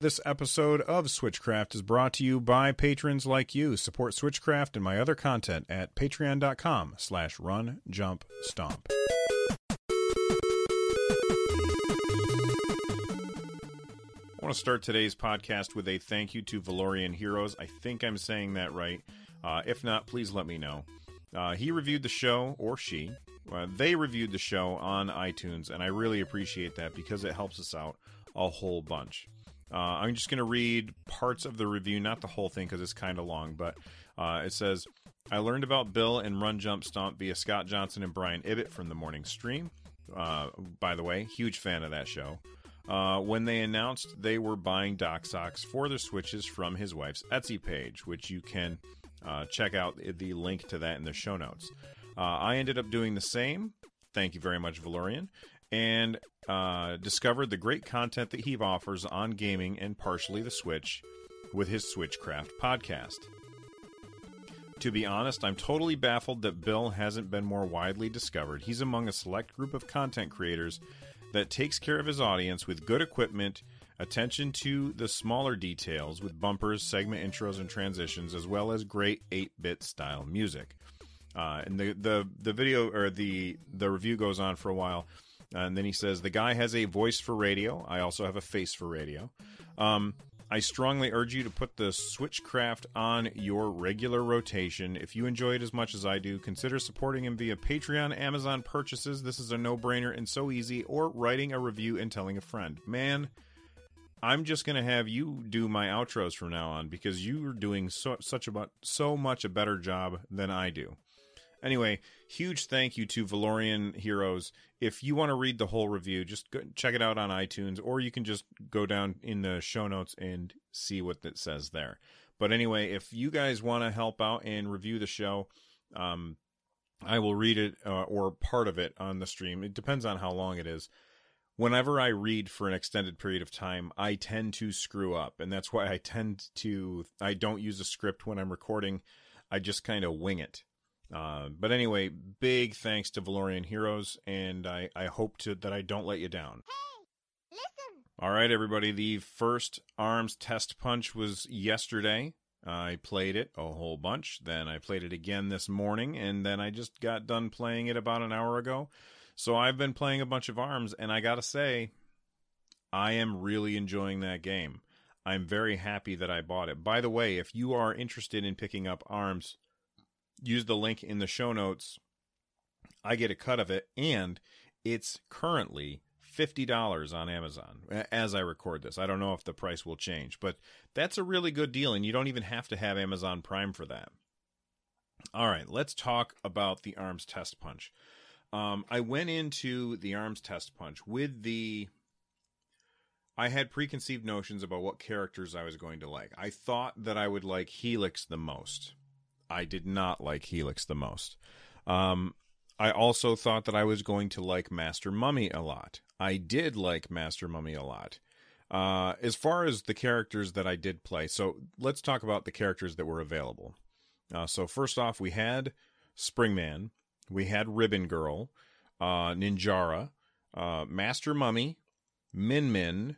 This episode of Switchcraft is brought to you by patrons like you. Support Switchcraft and my other content at patreon.com slash run jump stomp. I want to start today's podcast with a thank you to Valorian Heroes. I think I'm saying that right. Uh, if not, please let me know. Uh, he reviewed the show, or she. Uh, they reviewed the show on iTunes, and I really appreciate that because it helps us out a whole bunch. Uh, I'm just going to read parts of the review, not the whole thing because it's kind of long, but uh, it says I learned about Bill and Run Jump Stomp via Scott Johnson and Brian Ibbott from the morning stream. Uh, by the way, huge fan of that show. Uh, when they announced they were buying Doc socks for their switches from his wife's Etsy page, which you can uh, check out the link to that in the show notes. Uh, I ended up doing the same. Thank you very much, Valorian. And uh, discovered the great content that he offers on gaming and partially the Switch with his Switchcraft podcast. To be honest, I'm totally baffled that Bill hasn't been more widely discovered. He's among a select group of content creators that takes care of his audience with good equipment, attention to the smaller details with bumpers, segment intros, and transitions, as well as great 8-bit style music. Uh, and the, the the video or the the review goes on for a while, and then he says the guy has a voice for radio. I also have a face for radio. Um, I strongly urge you to put the Switchcraft on your regular rotation. If you enjoy it as much as I do, consider supporting him via Patreon, Amazon purchases. This is a no brainer and so easy, or writing a review and telling a friend. Man, I'm just gonna have you do my outros from now on because you are doing so such about so much a better job than I do. Anyway, huge thank you to Valorian Heroes. If you want to read the whole review, just go, check it out on iTunes, or you can just go down in the show notes and see what it says there. But anyway, if you guys want to help out and review the show, um, I will read it uh, or part of it on the stream. It depends on how long it is. Whenever I read for an extended period of time, I tend to screw up, and that's why I tend to I don't use a script when I'm recording. I just kind of wing it. Uh, but anyway, big thanks to Valorian Heroes, and I, I hope to, that I don't let you down. Hey, listen. All right, everybody. The first ARMS test punch was yesterday. I played it a whole bunch. Then I played it again this morning, and then I just got done playing it about an hour ago. So I've been playing a bunch of ARMS, and I gotta say, I am really enjoying that game. I'm very happy that I bought it. By the way, if you are interested in picking up ARMS, use the link in the show notes. I get a cut of it, and it's currently $50 on Amazon as I record this. I don't know if the price will change, but that's a really good deal, and you don't even have to have Amazon Prime for that. All right, let's talk about the ARMS Test Punch. Um, I went into the ARMS Test Punch with the. I had preconceived notions about what characters I was going to like. I thought that I would like Helix the most. I did not like Helix the most. Um, I also thought that I was going to like Master Mummy a lot. I did like Master Mummy a lot. Uh, as far as the characters that I did play, so let's talk about the characters that were available. Uh, so first off, we had Springman, we had Ribbon Girl, uh, Ninjara, uh, Master Mummy, Min Min,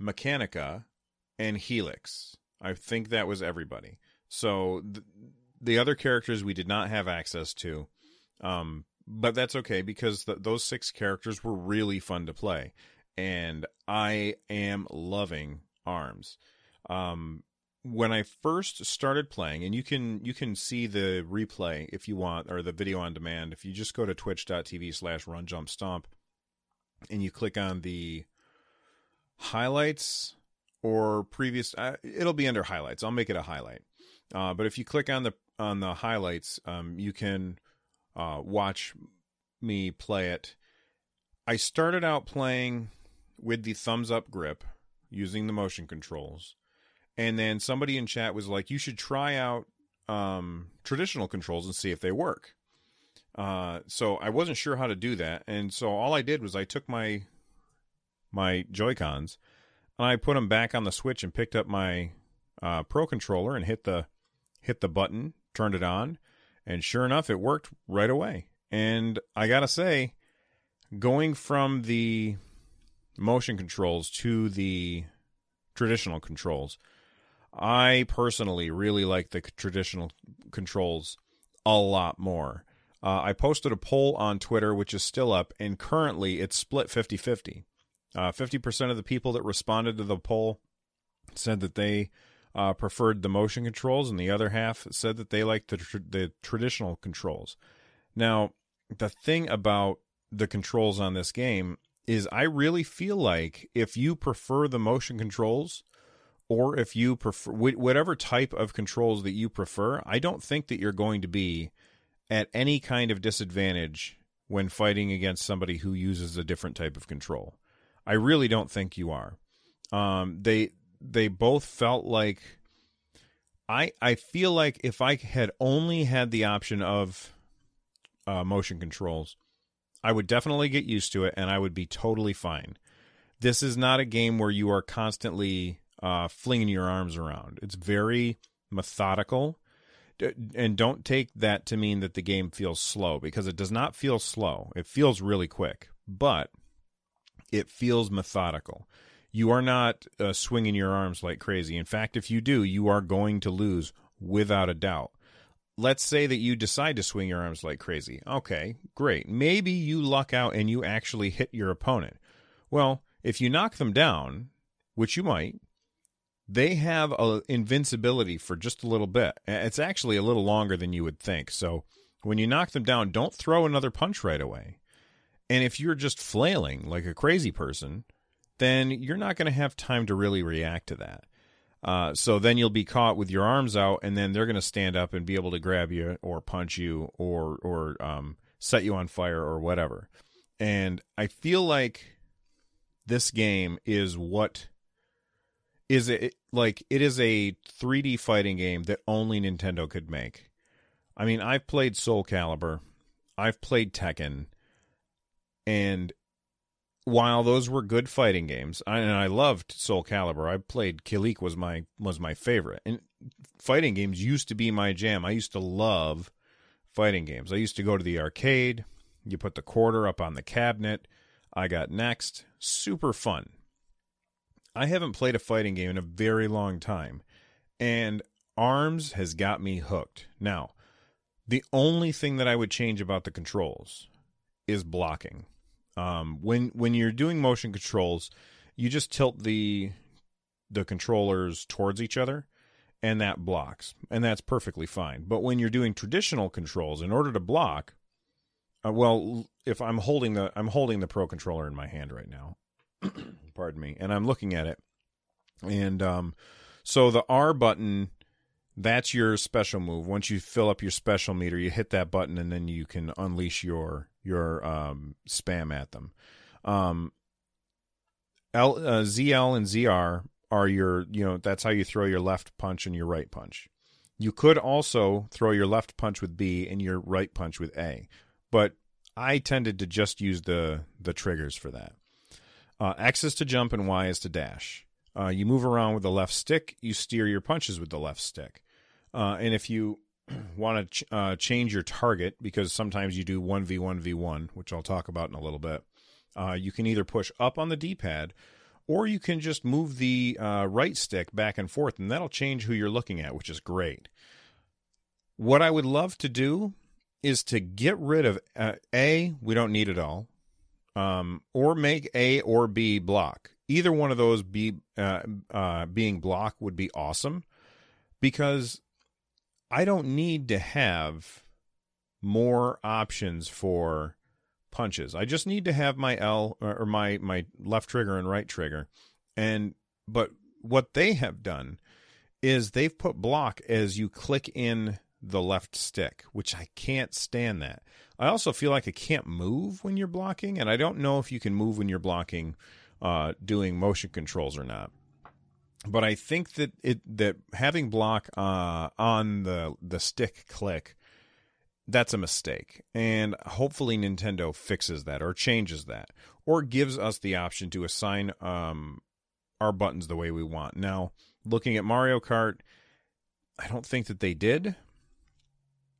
Mechanica, and Helix. I think that was everybody. So th- the other characters we did not have access to, um, but that's okay because th- those six characters were really fun to play, and I am loving Arms. Um, when I first started playing, and you can you can see the replay if you want, or the video on demand. If you just go to twitch.tv slash run jump stomp and you click on the highlights or previous, uh, it'll be under highlights. I'll make it a highlight. Uh, but if you click on the on the highlights, um, you can uh, watch me play it. I started out playing with the thumbs up grip, using the motion controls. And then somebody in chat was like, you should try out um, traditional controls and see if they work. Uh, so I wasn't sure how to do that. And so all I did was I took my my Joy Cons and I put them back on the Switch and picked up my uh, Pro controller and hit the hit the button, turned it on, and sure enough, it worked right away. And I gotta say, going from the motion controls to the traditional controls, I personally really like the traditional controls a lot more. Uh, I posted a poll on Twitter, which is still up, and currently it's split 50 50. Uh, 50% of the people that responded to the poll said that they uh, preferred the motion controls, and the other half said that they liked the, tr- the traditional controls. Now, the thing about the controls on this game is I really feel like if you prefer the motion controls, or if you prefer whatever type of controls that you prefer, I don't think that you're going to be at any kind of disadvantage when fighting against somebody who uses a different type of control. I really don't think you are. Um, they they both felt like I I feel like if I had only had the option of uh, motion controls, I would definitely get used to it and I would be totally fine. This is not a game where you are constantly uh, flinging your arms around. It's very methodical. And don't take that to mean that the game feels slow because it does not feel slow. It feels really quick, but it feels methodical. You are not uh, swinging your arms like crazy. In fact, if you do, you are going to lose without a doubt. Let's say that you decide to swing your arms like crazy. Okay, great. Maybe you luck out and you actually hit your opponent. Well, if you knock them down, which you might, they have a invincibility for just a little bit. It's actually a little longer than you would think. So when you knock them down, don't throw another punch right away. And if you're just flailing like a crazy person, then you're not going to have time to really react to that. Uh, so then you'll be caught with your arms out, and then they're going to stand up and be able to grab you or punch you or or um, set you on fire or whatever. And I feel like this game is what is it like it is a 3D fighting game that only Nintendo could make. I mean, I've played Soul Calibur, I've played Tekken, and while those were good fighting games, and I loved Soul Calibur, I played Kilik was my was my favorite. And fighting games used to be my jam. I used to love fighting games. I used to go to the arcade. You put the quarter up on the cabinet. I got next. Super fun. I haven't played a fighting game in a very long time, and Arms has got me hooked. Now, the only thing that I would change about the controls is blocking. Um, when when you're doing motion controls, you just tilt the the controllers towards each other, and that blocks, and that's perfectly fine. But when you're doing traditional controls, in order to block, uh, well, if I'm holding the I'm holding the Pro controller in my hand right now, pardon me, and I'm looking at it, and um, so the R button that's your special move. Once you fill up your special meter, you hit that button, and then you can unleash your your um, spam at them. Um, L, uh, ZL and ZR are your you know that's how you throw your left punch and your right punch. You could also throw your left punch with B and your right punch with A, but I tended to just use the the triggers for that. Uh, X is to jump and Y is to dash. Uh, you move around with the left stick. You steer your punches with the left stick. Uh, and if you want to ch- uh, change your target, because sometimes you do 1v1v1, which I'll talk about in a little bit, uh, you can either push up on the D pad or you can just move the uh, right stick back and forth, and that'll change who you're looking at, which is great. What I would love to do is to get rid of uh, A, we don't need it all, um, or make A or B block either one of those be uh, uh, being block would be awesome because I don't need to have more options for punches. I just need to have my L or my my left trigger and right trigger. And but what they have done is they've put block as you click in the left stick, which I can't stand that. I also feel like I can't move when you're blocking, and I don't know if you can move when you're blocking uh, doing motion controls or not. But I think that it that having block uh, on the the stick click that's a mistake. And hopefully Nintendo fixes that or changes that or gives us the option to assign um, our buttons the way we want. Now, looking at Mario Kart, I don't think that they did.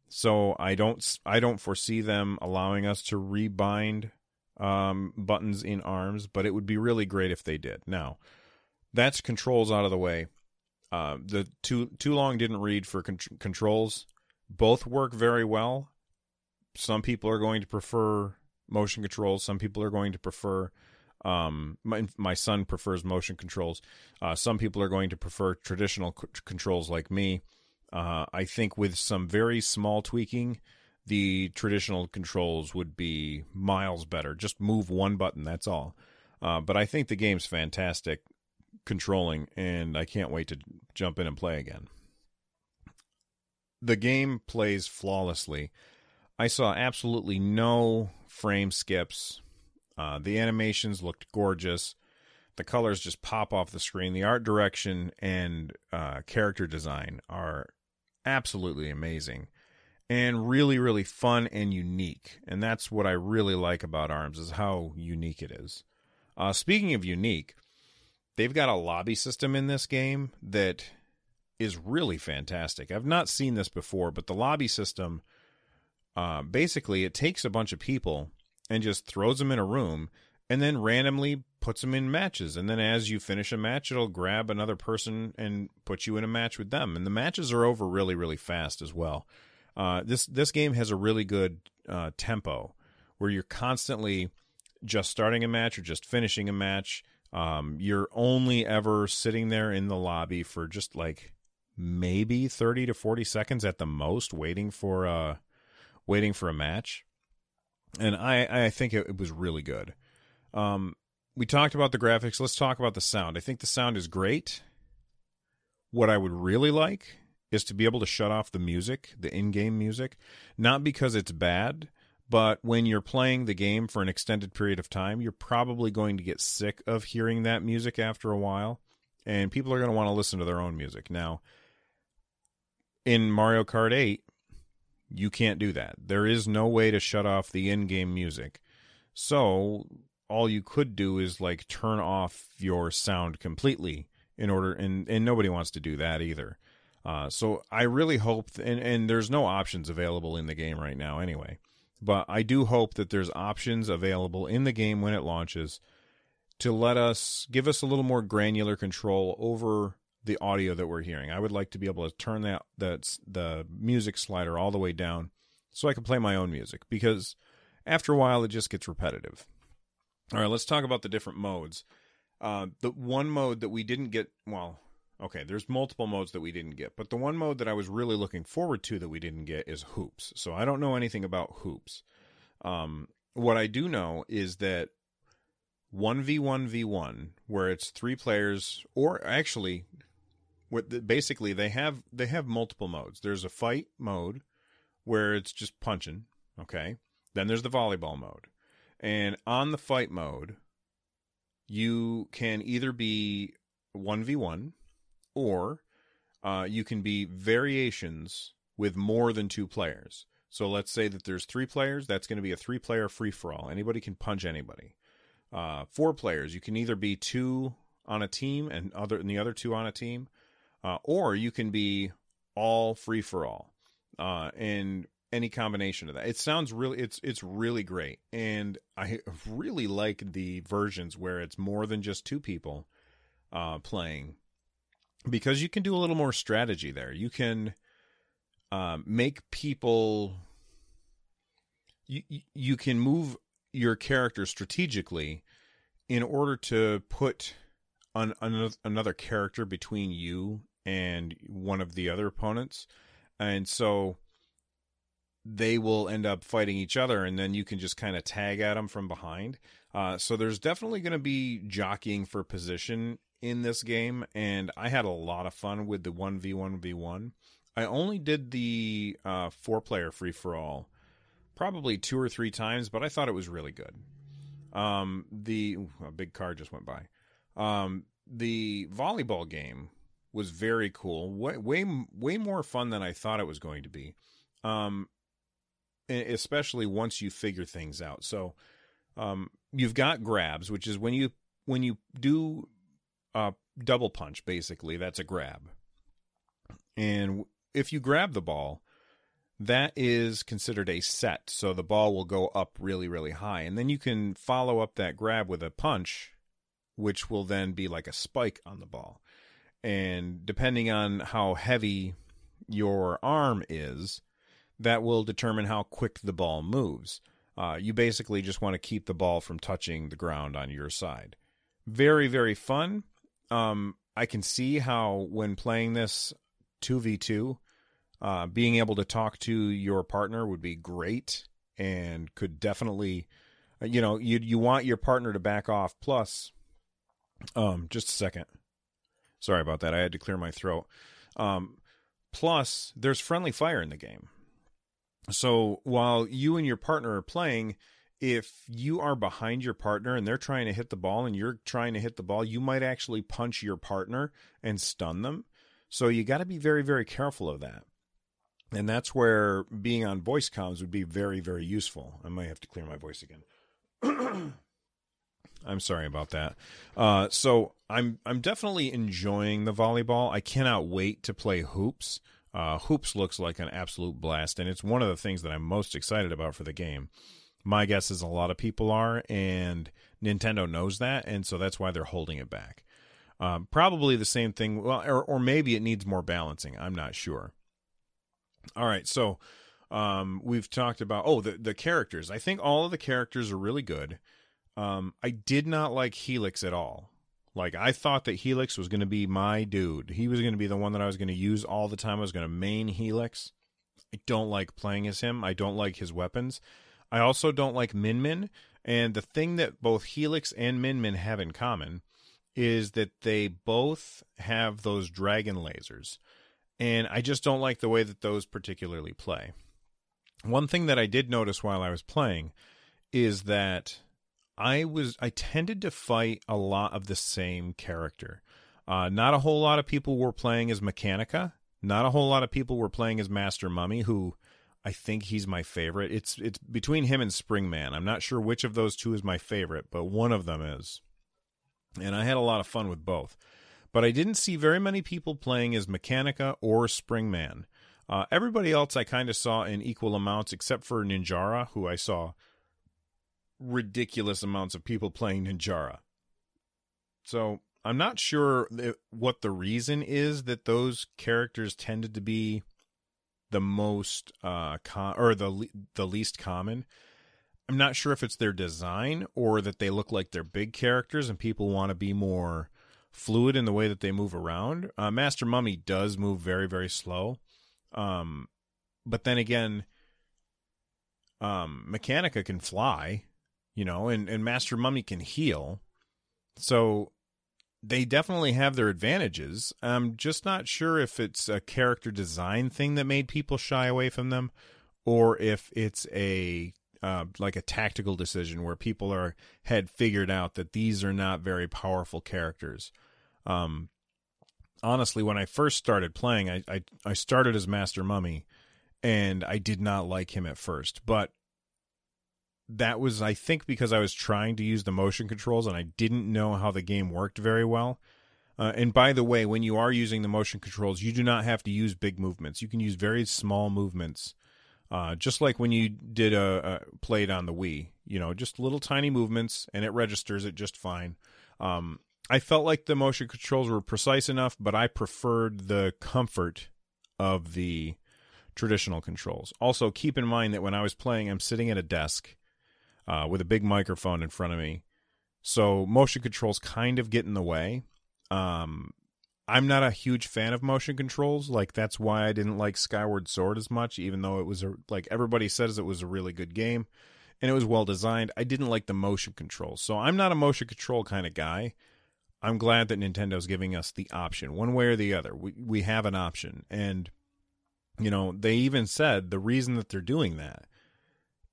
So I don't I don't foresee them allowing us to rebind um, buttons in arms, but it would be really great if they did. Now, that's controls out of the way. Uh, the too too long didn't read for con- controls both work very well. Some people are going to prefer motion controls. Some people are going to prefer. Um, my my son prefers motion controls. Uh, some people are going to prefer traditional c- controls like me. Uh, I think with some very small tweaking, the traditional controls would be miles better. Just move one button, that's all. Uh, but I think the game's fantastic controlling, and I can't wait to jump in and play again the game plays flawlessly. I saw absolutely no frame skips. Uh, the animations looked gorgeous. The colors just pop off the screen. The art direction and uh, character design are absolutely amazing and really, really fun and unique. And that's what I really like about ARMS is how unique it is. Uh, speaking of unique, they've got a lobby system in this game that is really fantastic. I've not seen this before, but the lobby system uh, basically it takes a bunch of people and just throws them in a room and then randomly puts them in matches. And then as you finish a match, it'll grab another person and put you in a match with them. And the matches are over really, really fast as well. Uh, this this game has a really good uh, tempo where you're constantly just starting a match or just finishing a match. Um, you're only ever sitting there in the lobby for just like maybe 30 to 40 seconds at the most waiting for uh waiting for a match. And i i think it, it was really good. Um we talked about the graphics. Let's talk about the sound. I think the sound is great. What i would really like is to be able to shut off the music the in-game music not because it's bad but when you're playing the game for an extended period of time you're probably going to get sick of hearing that music after a while and people are going to want to listen to their own music now in Mario Kart 8, you can't do that. There is no way to shut off the in game music. So all you could do is like turn off your sound completely in order and and nobody wants to do that either. Uh, so I really hope th- and and there's no options available in the game right now anyway. But I do hope that there's options available in the game when it launches to let us give us a little more granular control over the audio that we're hearing. I would like to be able to turn that that's the music slider all the way down so I can play my own music because after a while it just gets repetitive. All right, let's talk about the different modes. Uh, the one mode that we didn't get, well, okay, there's multiple modes that we didn't get, but the one mode that I was really looking forward to that we didn't get is hoops. So I don't know anything about hoops. Um, what I do know is that 1v1v1, where it's three players, or actually basically they have they have multiple modes. There's a fight mode where it's just punching, okay? Then there's the volleyball mode. And on the fight mode, you can either be 1v1 or uh, you can be variations with more than two players. So let's say that there's three players, that's going to be a three player free for all. Anybody can punch anybody. Uh, four players, you can either be two on a team and other and the other two on a team, uh, or you can be all free for all, uh, and any combination of that. It sounds really it's it's really great, and I really like the versions where it's more than just two people uh, playing, because you can do a little more strategy there. You can um, make people. You you can move your character strategically in order to put an, another character between you and one of the other opponents. And so they will end up fighting each other, and then you can just kind of tag at them from behind. Uh, so there's definitely going to be jockeying for position in this game, and I had a lot of fun with the 1v1v1. I only did the uh, four player free for all probably two or three times, but I thought it was really good. Um, the ooh, a big car just went by. Um, the volleyball game was very cool. Way, way way more fun than I thought it was going to be. Um, especially once you figure things out. So, um, you've got grabs, which is when you when you do a double punch. Basically, that's a grab. And if you grab the ball, that is considered a set. So the ball will go up really, really high. And then you can follow up that grab with a punch, which will then be like a spike on the ball. And depending on how heavy your arm is, that will determine how quick the ball moves. Uh, you basically just want to keep the ball from touching the ground on your side. Very, very fun. Um, I can see how when playing this 2v2, uh, being able to talk to your partner would be great and could definitely, uh, you know, you you want your partner to back off. Plus, um, just a second. Sorry about that. I had to clear my throat. Um, plus, there's friendly fire in the game. So while you and your partner are playing, if you are behind your partner and they're trying to hit the ball and you're trying to hit the ball, you might actually punch your partner and stun them. So you got to be very, very careful of that. And that's where being on voice comms would be very, very useful. I might have to clear my voice again. I'm sorry about that. Uh, so I'm I'm definitely enjoying the volleyball. I cannot wait to play hoops. Uh, hoops looks like an absolute blast, and it's one of the things that I'm most excited about for the game. My guess is a lot of people are, and Nintendo knows that, and so that's why they're holding it back. Um, probably the same thing. Well, or, or maybe it needs more balancing. I'm not sure. All right, so um, we've talked about oh the the characters. I think all of the characters are really good. Um, I did not like Helix at all. Like I thought that Helix was going to be my dude. He was going to be the one that I was going to use all the time. I was going to main Helix. I don't like playing as him. I don't like his weapons. I also don't like Min Min. And the thing that both Helix and Min Min have in common is that they both have those dragon lasers. And I just don't like the way that those particularly play. One thing that I did notice while I was playing is that I was I tended to fight a lot of the same character. Uh, not a whole lot of people were playing as Mechanica. Not a whole lot of people were playing as Master Mummy, who I think he's my favorite. It's it's between him and Springman. I'm not sure which of those two is my favorite, but one of them is. And I had a lot of fun with both. But I didn't see very many people playing as Mechanica or Springman. Uh, everybody else I kind of saw in equal amounts, except for Ninjara, who I saw ridiculous amounts of people playing Ninjara. So I'm not sure what the reason is that those characters tended to be the most uh com- or the the least common. I'm not sure if it's their design or that they look like they're big characters and people want to be more fluid in the way that they move around. Uh, Master Mummy does move very very slow. Um but then again um Mechanica can fly you know, and, and Master Mummy can heal. So they definitely have their advantages. I'm just not sure if it's a character design thing that made people shy away from them or if it's a uh, like a tactical decision where people are had figured out that these are not very powerful characters. Um, honestly, when I first started playing, I, I I started as Master Mummy, and I did not like him at first, but that was I think because I was trying to use the motion controls and I didn't know how the game worked very well. Uh, and by the way, when you are using the motion controls, you do not have to use big movements. You can use very small movements, uh, just like when you did a, a played on the Wii. You know, just little tiny movements, and it registers it just fine. Um, I felt like the motion controls were precise enough, but I preferred the comfort of the traditional controls. Also, keep in mind that when I was playing, I'm sitting at a desk uh, with a big microphone in front of me. So motion controls kind of get in the way. Um, I'm not a huge fan of motion controls. Like that's why I didn't like Skyward Sword as much, even though it was a, like everybody says it was a really good game and it was well designed. I didn't like the motion controls. So I'm not a motion control kind of guy. I'm glad that Nintendo's giving us the option, one way or the other. We we have an option, and you know they even said the reason that they're doing that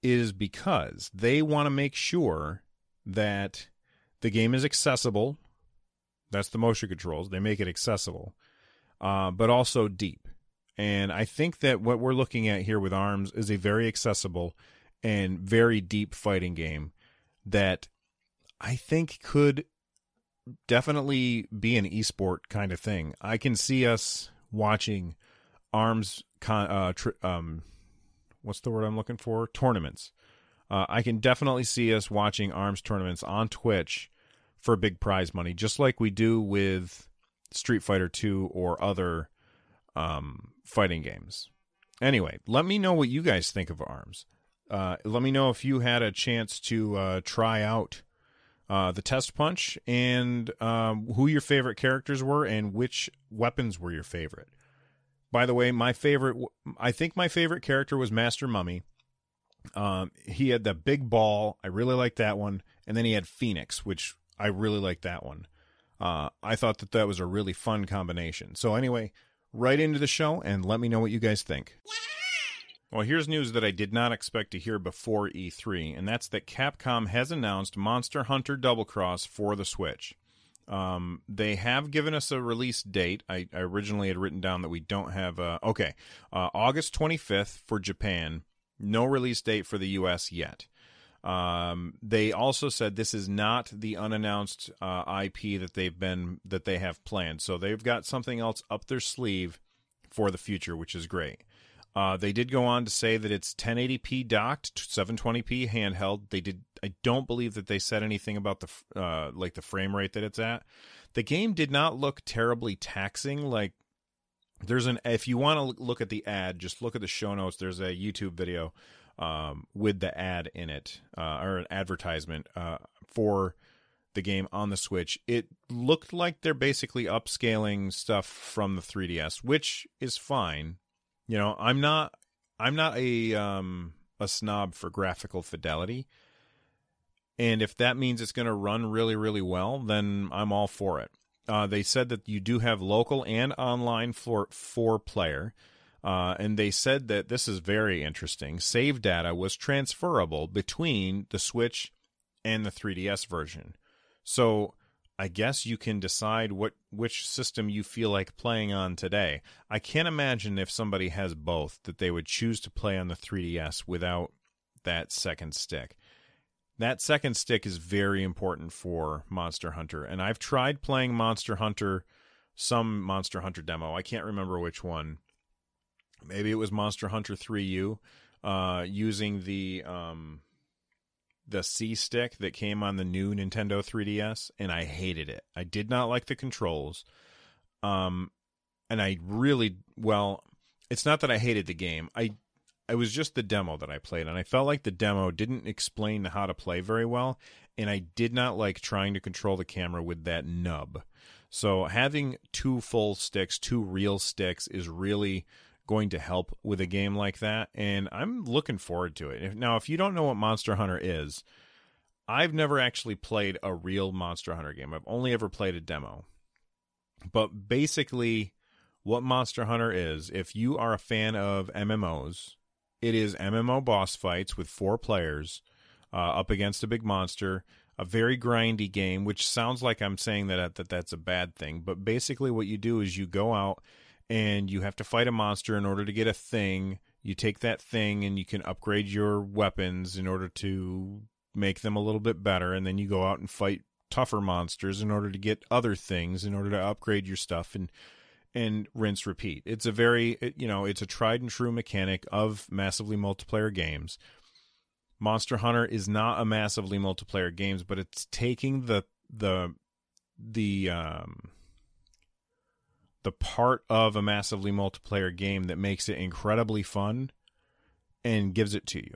is because they want to make sure that the game is accessible That's the motion controls. They make it accessible, uh, but also deep. And I think that what we're looking at here with ARMS is a very accessible and very deep fighting game that I think could definitely be an esport kind of thing. I can see us watching arms con- uh, um what's the word I'm looking for? Tournaments. Uh, I can definitely see us watching arms tournaments on Twitch for big prize money, just like we do with Street Fighter 2 or other um, fighting games. Anyway, let me know what you guys think of ARMS. Uh, let me know if you had a chance to uh, try out uh, the test punch and um, who your favorite characters were and which weapons were your favorite. By the way, my favorite, I think my favorite character was Master Mummy. Um, he had the big ball. I really liked that one. And then he had Phoenix, which I really liked that one. Uh, I thought that that was a really fun combination. So anyway, right into the show and let me know what you guys think. Well, here's news that I did not expect to hear before E3, and that's that Capcom has announced Monster Hunter Double Cross for the Switch. Um, they have given us a release date. I, I, originally had written down that we don't have a. Okay, uh, August 25th for Japan. No release date for the US yet. Um, they also said this is not the unannounced uh, IP that they've been that they have planned. So they've got something else up their sleeve for the future, which is great. Uh, they did go on to say that it's 1080p docked, 720p handheld. They did. I don't believe that they said anything about the uh, like the frame rate that it's at. The game did not look terribly taxing. Like there's an if you want to look at the ad, just look at the show notes. There's a YouTube video um, with the ad in it uh, or an advertisement uh, for the game on the Switch. It looked like they're basically upscaling stuff from the 3DS, which is fine you know, I'm not I'm not a um a snob for graphical fidelity. And if that means it's going to run really, really well, then I'm all for it. Uh, they said that you do have local and online for four player. Uh, and they said that this is very interesting. Save data was transferable between the Switch and the 3DS version. So I guess you can decide what which system you feel like playing on today. I can't imagine if somebody has both that they would choose to play on the 3DS without that second stick. That second stick is very important for Monster Hunter, and I've tried playing Monster Hunter, some Monster Hunter demo. I can't remember which one. Maybe it was Monster Hunter 3U, uh, using the um, the C stick that came on the new Nintendo 3DS, and I hated it. I did not like the controls. Um, and I really well, it's not that I hated the game. I it was just the demo that I played, and I felt like the demo didn't explain how to play very well, and I did not like trying to control the camera with that nub. So having two full sticks, two real sticks, is really going to help with a game like that, and I'm looking forward to it. Now, if you don't know what Monster Hunter is, I've never actually played a real Monster Hunter game. I've only ever played a demo. But basically, what Monster Hunter is, if you are a fan of MMOs, it is MMO boss fights with four players uh, up against a big monster. A very grindy game, which sounds like I'm saying that that that's a bad thing, but basically what you do is you go out and you have to fight a monster in order to get a thing. You take that thing and you can upgrade your weapons in order to make them a little bit better, and then you go out and fight tougher monsters in order to get other things in order to upgrade your stuff and and rinse repeat. It's a very you know it's a tried and true mechanic of massively multiplayer games. Monster Hunter is not a massively multiplayer games, but it's taking the the the um the part of a massively multiplayer game that makes it incredibly fun and gives it to you.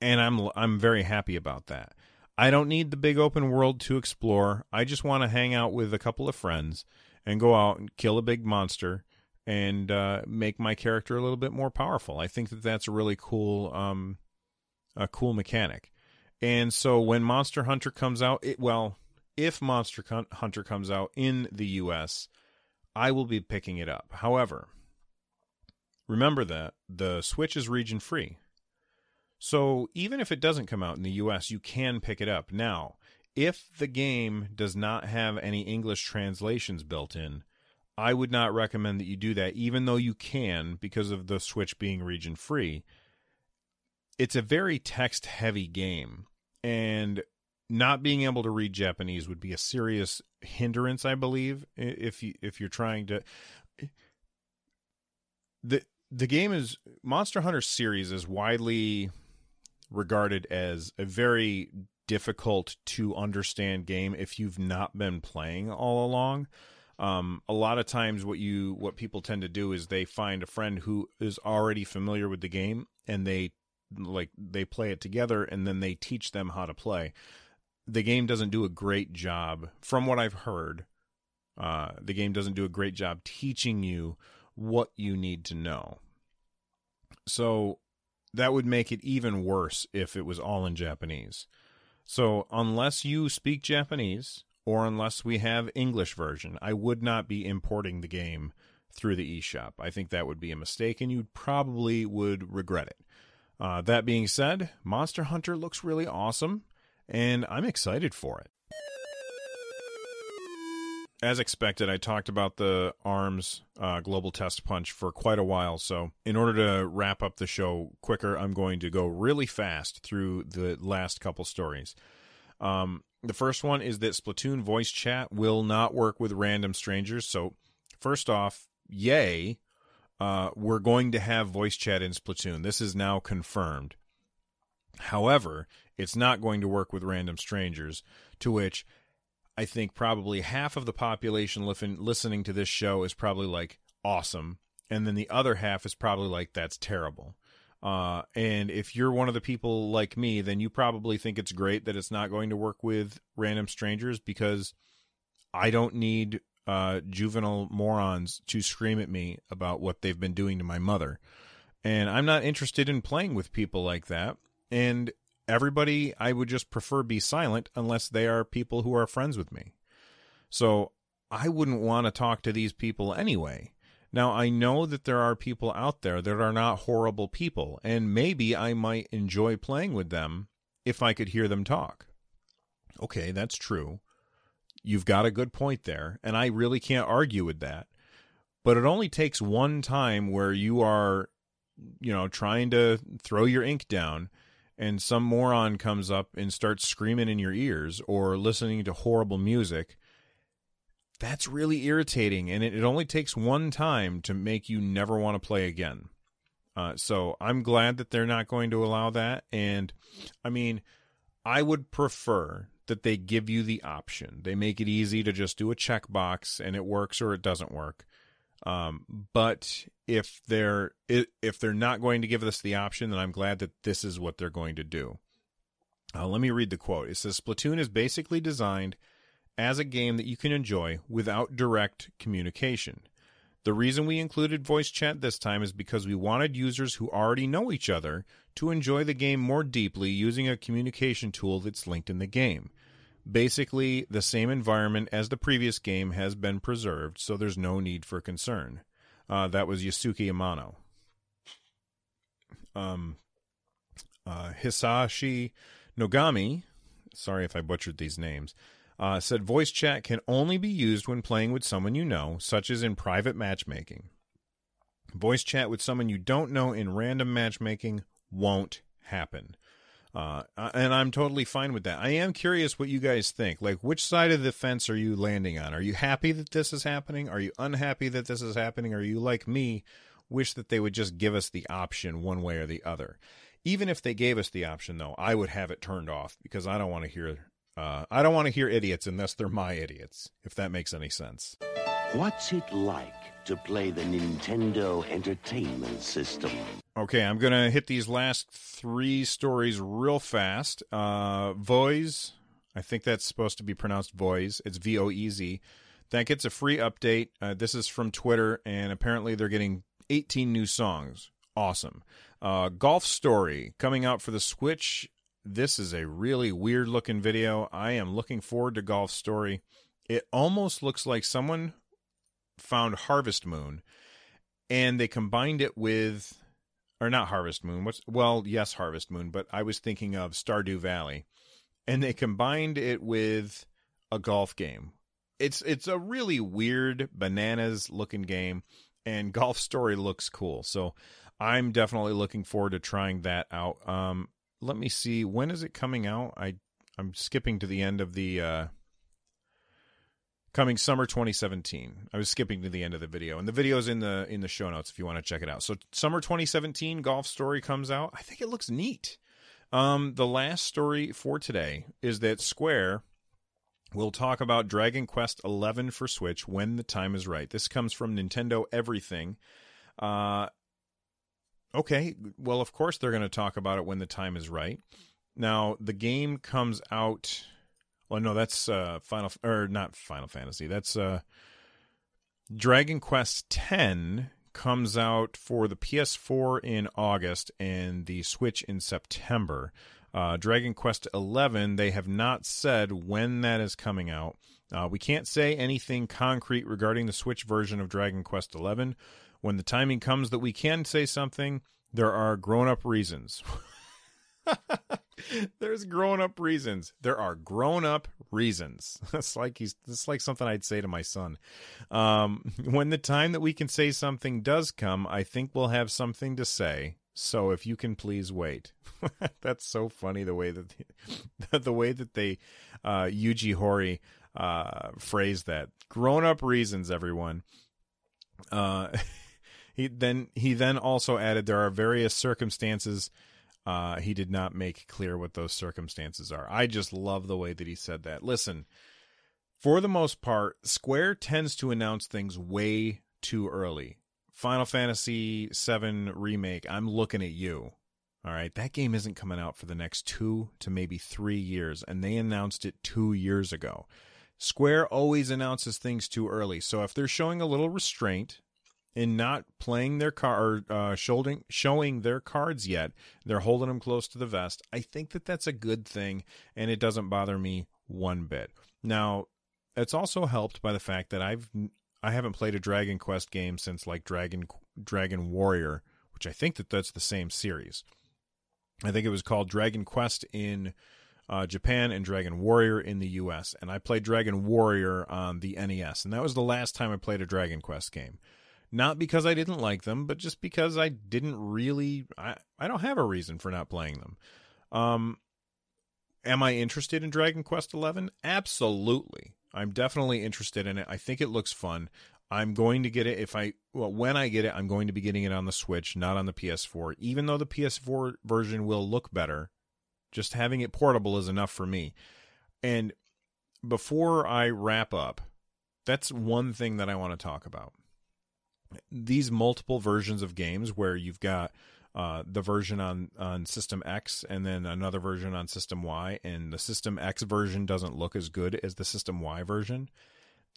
And I'm I'm very happy about that. I don't need the big open world to explore. I just want to hang out with a couple of friends and go out and kill a big monster and uh, make my character a little bit more powerful. I think that that's a really cool um, a cool mechanic. And so when Monster Hunter comes out, it well, if Monster Hunter comes out in the US, I will be picking it up. However, remember that the Switch is region free. So even if it doesn't come out in the US, you can pick it up. Now, if the game does not have any English translations built in, I would not recommend that you do that, even though you can because of the Switch being region free. It's a very text heavy game, and not being able to read Japanese would be a serious hindrance, I believe, if you if you're trying to. the The game is Monster Hunter series is widely regarded as a very difficult to understand game if you've not been playing all along. Um, a lot of times, what you what people tend to do is they find a friend who is already familiar with the game and they like they play it together and then they teach them how to play. The game doesn't do a great job, from what I've heard. Uh, the game doesn't do a great job teaching you what you need to know. So that would make it even worse if it was all in Japanese. So unless you speak Japanese or unless we have English version, I would not be importing the game through the eShop. I think that would be a mistake and you probably would regret it. Uh, that being said, Monster Hunter looks really awesome and I'm excited for it as expected, I talked about the ARMS uh, global test punch for quite a while. So, in order to wrap up the show quicker, I'm going to go really fast through the last couple stories. Um, the first one is that Splatoon voice chat will not work with random strangers. So, first off, yay, uh, we're going to have voice chat in Splatoon. This is now confirmed. However, it's not going to work with random strangers, to which I think probably half of the population listening to this show is probably like awesome, and then the other half is probably like that's terrible. Uh, and if you're one of the people like me, then you probably think it's great that it's not going to work with random strangers because I don't need uh, juvenile morons to scream at me about what they've been doing to my mother. And I'm not interested in playing with people like that. And everybody I would just prefer be silent unless they are people who are friends with me. So I wouldn't want to talk to these people anyway. Now, I know that there are people out there that are not horrible people, and maybe I might enjoy playing with them if I could hear them talk. Okay, that's true. You've got a good point there, and I really can't argue with that. But it only takes one time where you are, you know, trying to throw your ink down and some moron comes up and starts screaming in your ears or listening to horrible music, that's really irritating. And it, it only takes one time to make you never want to play again. Uh, so I'm glad that they're not going to allow that. And I mean, I would prefer that they give you the option. They make it easy to just do a checkbox and it works or it doesn't work. Um, but if they're if they're not going to give us the option, then I'm glad that this is what they're going to do. Uh, let me read the quote. It says Splatoon is basically designed as a game that you can enjoy without direct communication. The reason we included voice chat this time is because we wanted users who already know each other to enjoy the game more deeply using a communication tool that's linked in the game. Basically, the same environment as the previous game has been preserved, so there's no need for concern. Uh, that was Yusuke Amano. Um, uh, Hisashi Nogami, sorry if I butchered these names, uh, said voice chat can only be used when playing with someone you know, such as in private matchmaking. Voice chat with someone you don't know in random matchmaking won't happen. Uh, and I'm totally fine with that. I am curious what you guys think. Like, which side of the fence are you landing on? Are you happy that this is happening? Are you unhappy that this is happening? Are you like me, wish that they would just give us the option one way or the other? Even if they gave us the option, though, I would have it turned off because I don't want to hear. Uh, I don't want to hear idiots unless they're my idiots. If that makes any sense. What's it like to play the Nintendo Entertainment System? Okay, I'm going to hit these last three stories real fast. Uh, Voez, I think that's supposed to be pronounced Voice. It's V O E Z. That gets a free update. Uh, this is from Twitter, and apparently they're getting 18 new songs. Awesome. Uh, Golf Story coming out for the Switch. This is a really weird looking video. I am looking forward to Golf Story. It almost looks like someone found Harvest Moon, and they combined it with, or not Harvest Moon. What's well, yes, Harvest Moon, but I was thinking of Stardew Valley, and they combined it with a golf game. It's it's a really weird bananas looking game and Golf Story looks cool. So I'm definitely looking forward to trying that out. Um let me see when is it coming out? I I'm skipping to the end of the uh coming summer 2017. I was skipping to the end of the video, and the video's in the in the show notes if you want to check it out. So summer 2017, Golf Story comes out. I think it looks neat. Um, the last story for today is that Square will talk about Dragon Quest 11 for Switch when the time is right. This comes from Nintendo Everything. Uh, okay, well, of course they're going to talk about it when the time is right. Now the game comes out well, no, that's uh, Final or not Final Fantasy. That's uh, Dragon Quest X comes out for the PS4 in August and the Switch in September. Uh, Dragon Quest XI, they have not said when that is coming out. Uh, we can't say anything concrete regarding the Switch version of Dragon Quest XI. When the timing comes that we can say something, there are grown up reasons. There's grown up reasons. There are grown up reasons. That's like he's that's like something I'd say to my son. Um, when the time that we can say something does come, I think we'll have something to say. So if you can please wait. that's so funny the way that the, the way that they uh Yuji Horii uh phrased that. Grown up reasons, everyone. Uh he then he then also added there are various circumstances uh, he did not make clear what those circumstances are. I just love the way that he said that. Listen, for the most part, Square tends to announce things way too early. Final Fantasy VII Remake, I'm looking at you. All right, that game isn't coming out for the next two to maybe three years, and they announced it two years ago. Square always announces things too early, so if they're showing a little restraint, in not playing their card, uh, showing showing their cards yet. They're holding them close to the vest. I think that that's a good thing, and it doesn't bother me one bit. Now, it's also helped by the fact that I've I haven't played a Dragon Quest game since like Dragon Dragon Warrior, which I think that that's the same series. I think it was called Dragon Quest in uh, Japan and Dragon Warrior in the U.S. And I played Dragon Warrior on the NES, and that was the last time I played a Dragon Quest game. Not because I didn't like them, but just because I didn't really I, I don't have a reason for not playing them. Um am I interested in Dragon Quest 11? Absolutely. I'm definitely interested in it. I think it looks fun. I'm going to get it if I well when I get it, I'm going to be getting it on the Switch, not on the PS4. Even though the PS4 version will look better, just having it portable is enough for me. And before I wrap up, that's one thing that I want to talk about these multiple versions of games where you've got uh, the version on on System X and then another version on System Y, and the System X version doesn't look as good as the System Y version.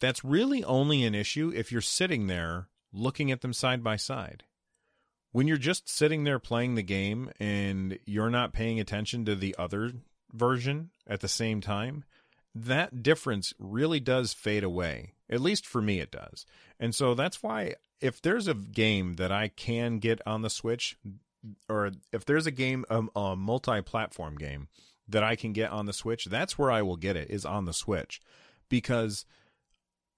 That's really only an issue if you're sitting there looking at them side by side. When you're just sitting there playing the game and you're not paying attention to the other version at the same time, that difference really does fade away. At least for me, it does. And so that's why if there's a game that I can get on the Switch, or if there's a game, um, a multi-platform game that I can get on the Switch, that's where I will get it. Is on the Switch, because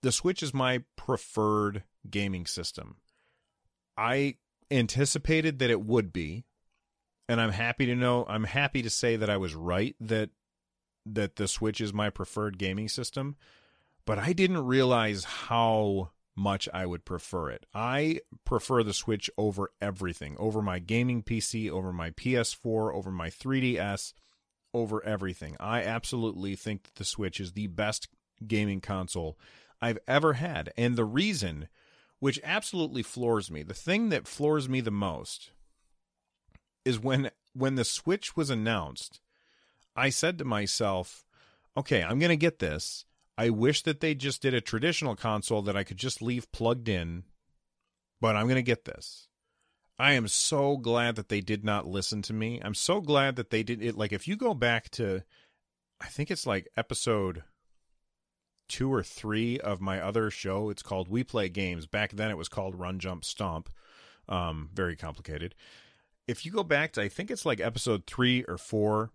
the Switch is my preferred gaming system. I anticipated that it would be, and I'm happy to know. I'm happy to say that I was right. That that the Switch is my preferred gaming system, but I didn't realize how much I would prefer it. I prefer the Switch over everything, over my gaming PC, over my PS4, over my 3DS, over everything. I absolutely think that the Switch is the best gaming console I've ever had. And the reason, which absolutely floors me, the thing that floors me the most is when when the Switch was announced, I said to myself, okay, I'm going to get this I wish that they just did a traditional console that I could just leave plugged in, but I'm going to get this. I am so glad that they did not listen to me. I'm so glad that they did it. Like, if you go back to, I think it's like episode two or three of my other show, it's called We Play Games. Back then it was called Run Jump Stomp. Um, very complicated. If you go back to, I think it's like episode three or four,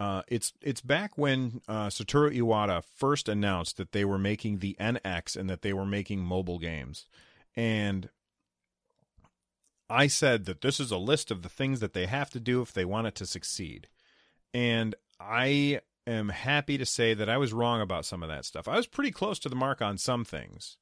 Uh, it's it's back when uh, Satoru Iwata first announced that they were making the NX and that they were making mobile games, and I said that this is a list of the things that they have to do if they want it to succeed, and I am happy to say that I was wrong about some of that stuff. I was pretty close to the mark on some things,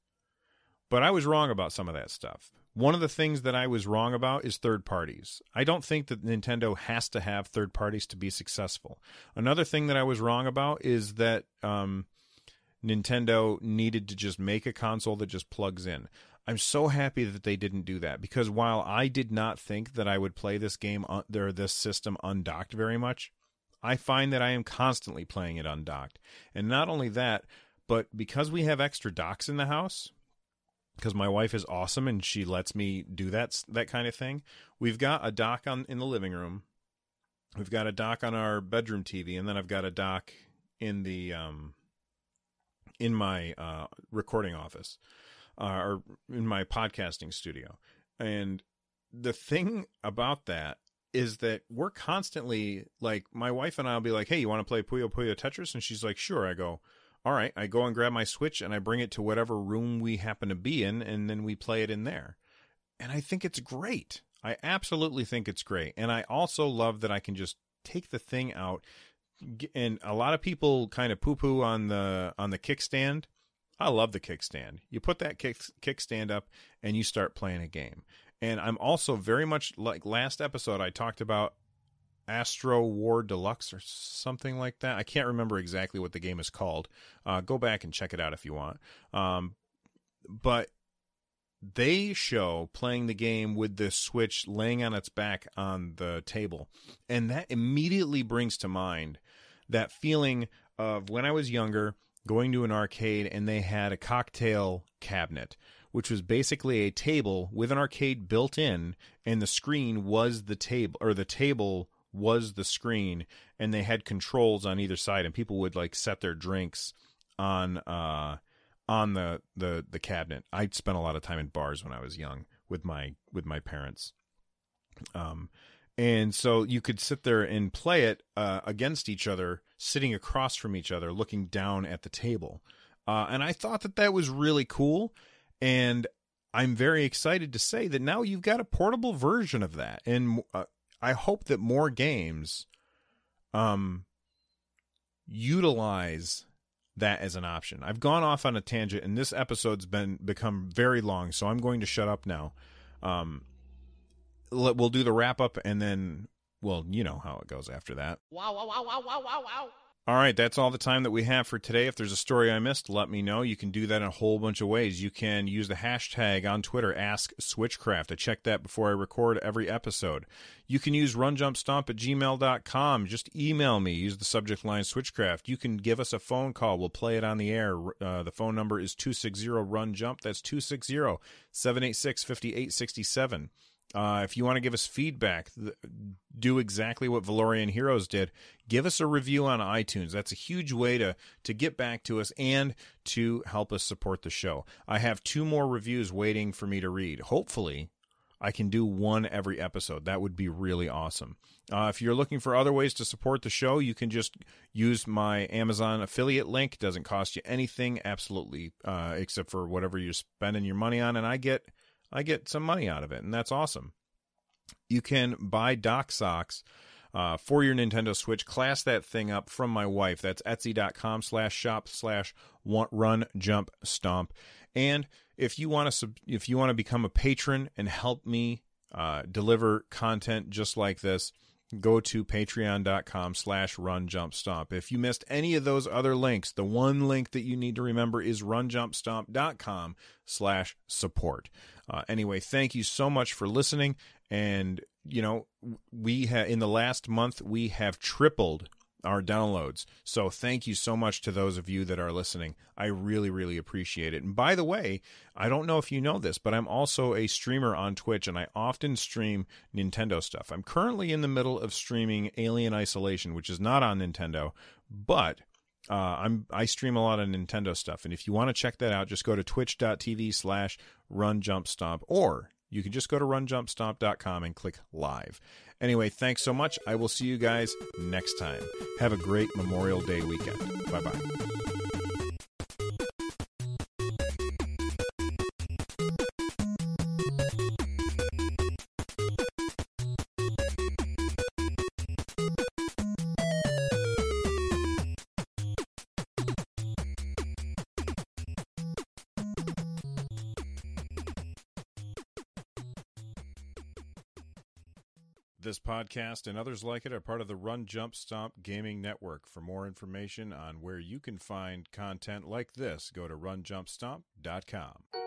but I was wrong about some of that stuff. One of the things that I was wrong about is third parties. I don't think that Nintendo has to have third parties to be successful. Another thing that I was wrong about is that um, Nintendo needed to just make a console that just plugs in. I'm so happy that they didn't do that because while I did not think that I would play this game un- or this system undocked very much, I find that I am constantly playing it undocked. And not only that, but because we have extra docks in the house, because my wife is awesome and she lets me do that that kind of thing. We've got a dock on in the living room. We've got a dock on our bedroom TV, and then I've got a dock in the um in my uh, recording office uh, or in my podcasting studio. And the thing about that is that we're constantly like my wife and I'll be like, "Hey, you want to play Puyo Puyo Tetris?" And she's like, "Sure." I go, all right, I go and grab my Switch and I bring it to whatever room we happen to be in, and then we play it in there. And I think it's great. I absolutely think it's great. And I also love that I can just take the thing out. And a lot of people kind of poo poo on the on the kickstand. I love the kickstand. You put that kick kickstand up and you start playing a game. And I'm also very much like last episode I talked about Astro War Deluxe or something like that. I can't remember exactly what the game is called. Uh, go back and check it out if you want. Um, but they show playing the game with the Switch laying on its back on the table. And that immediately brings to mind that feeling of when I was younger going to an arcade and they had a cocktail cabinet which was basically a table with an arcade built in and the screen was the table or the table was the screen and they had controls on either side and people would like set their drinks on uh on the the the cabinet. I spent a lot of time in bars when I was young with my with my parents. Um and so you could sit there and play it uh, against each other, sitting across from each other, looking down at the table. Uh, and I thought that that was really cool. And I'm very excited to say that now you've got a portable version of that. And uh, I hope that more games um utilize that as an option. I've gone off on a tangent and this episode's been become very long, so I'm going to shut up now. Um let, we'll do the wrap up and then well, you know how it goes after that. Wow wow wow wow wow wow wow. All right, that's all the time that we have for today. If there's a story I missed, let me know. You can do that in a whole bunch of ways. You can use the hashtag on Twitter, Ask Switchcraft. I check that before I record every episode. You can use runjumpstomp at gmail.com. Just email me. Use the subject line Switchcraft. You can give us a phone call. We'll play it on the air. Uh, the phone number is 260 Run Jump. That's 260 786 5867. Uh, if you want to give us feedback, do exactly what Valorian Heroes did. Give us a review on iTunes. That's a huge way to to get back to us and to help us support the show. I have two more reviews waiting for me to read. Hopefully, I can do one every episode. That would be really awesome. Uh, if you're looking for other ways to support the show, you can just use my Amazon affiliate link. It doesn't cost you anything, absolutely, uh, except for whatever you're spending your money on, and I get I get some money out of it, and that's awesome. You can buy dock socks uh, for your Nintendo Switch. Class that thing up from my wife. That's etsy.com slash shop slash run jump stomp. And if you want to sub- if you want to become a patron and help me uh, deliver content just like this, go to patreon.com slash run jump stomp if you missed any of those other links the one link that you need to remember is runjumpstomp.com slash support uh, anyway, thank you so much for listening. And, you know, we have, in the last month, we have tripled our downloads. So thank you so much to those of you that are listening. I really, really appreciate it. And by the way, I don't know if you know this, but I'm also a streamer on Twitch and I often stream Nintendo stuff. I'm currently in the middle of streaming Alien Isolation, which is not on Nintendo, but uh, I'm I stream a lot of Nintendo stuff, and if you want to check that out, just go to twitch.tv slash or you can just go to runjumpstomp.com and click live. Anyway, thanks so much. I will see you guys next time. Have a great Memorial Day weekend. Bye bye. Podcast and others like it are part of the Run Jump Stomp Gaming Network. For more information on where you can find content like this, go to runjumpstomp.com.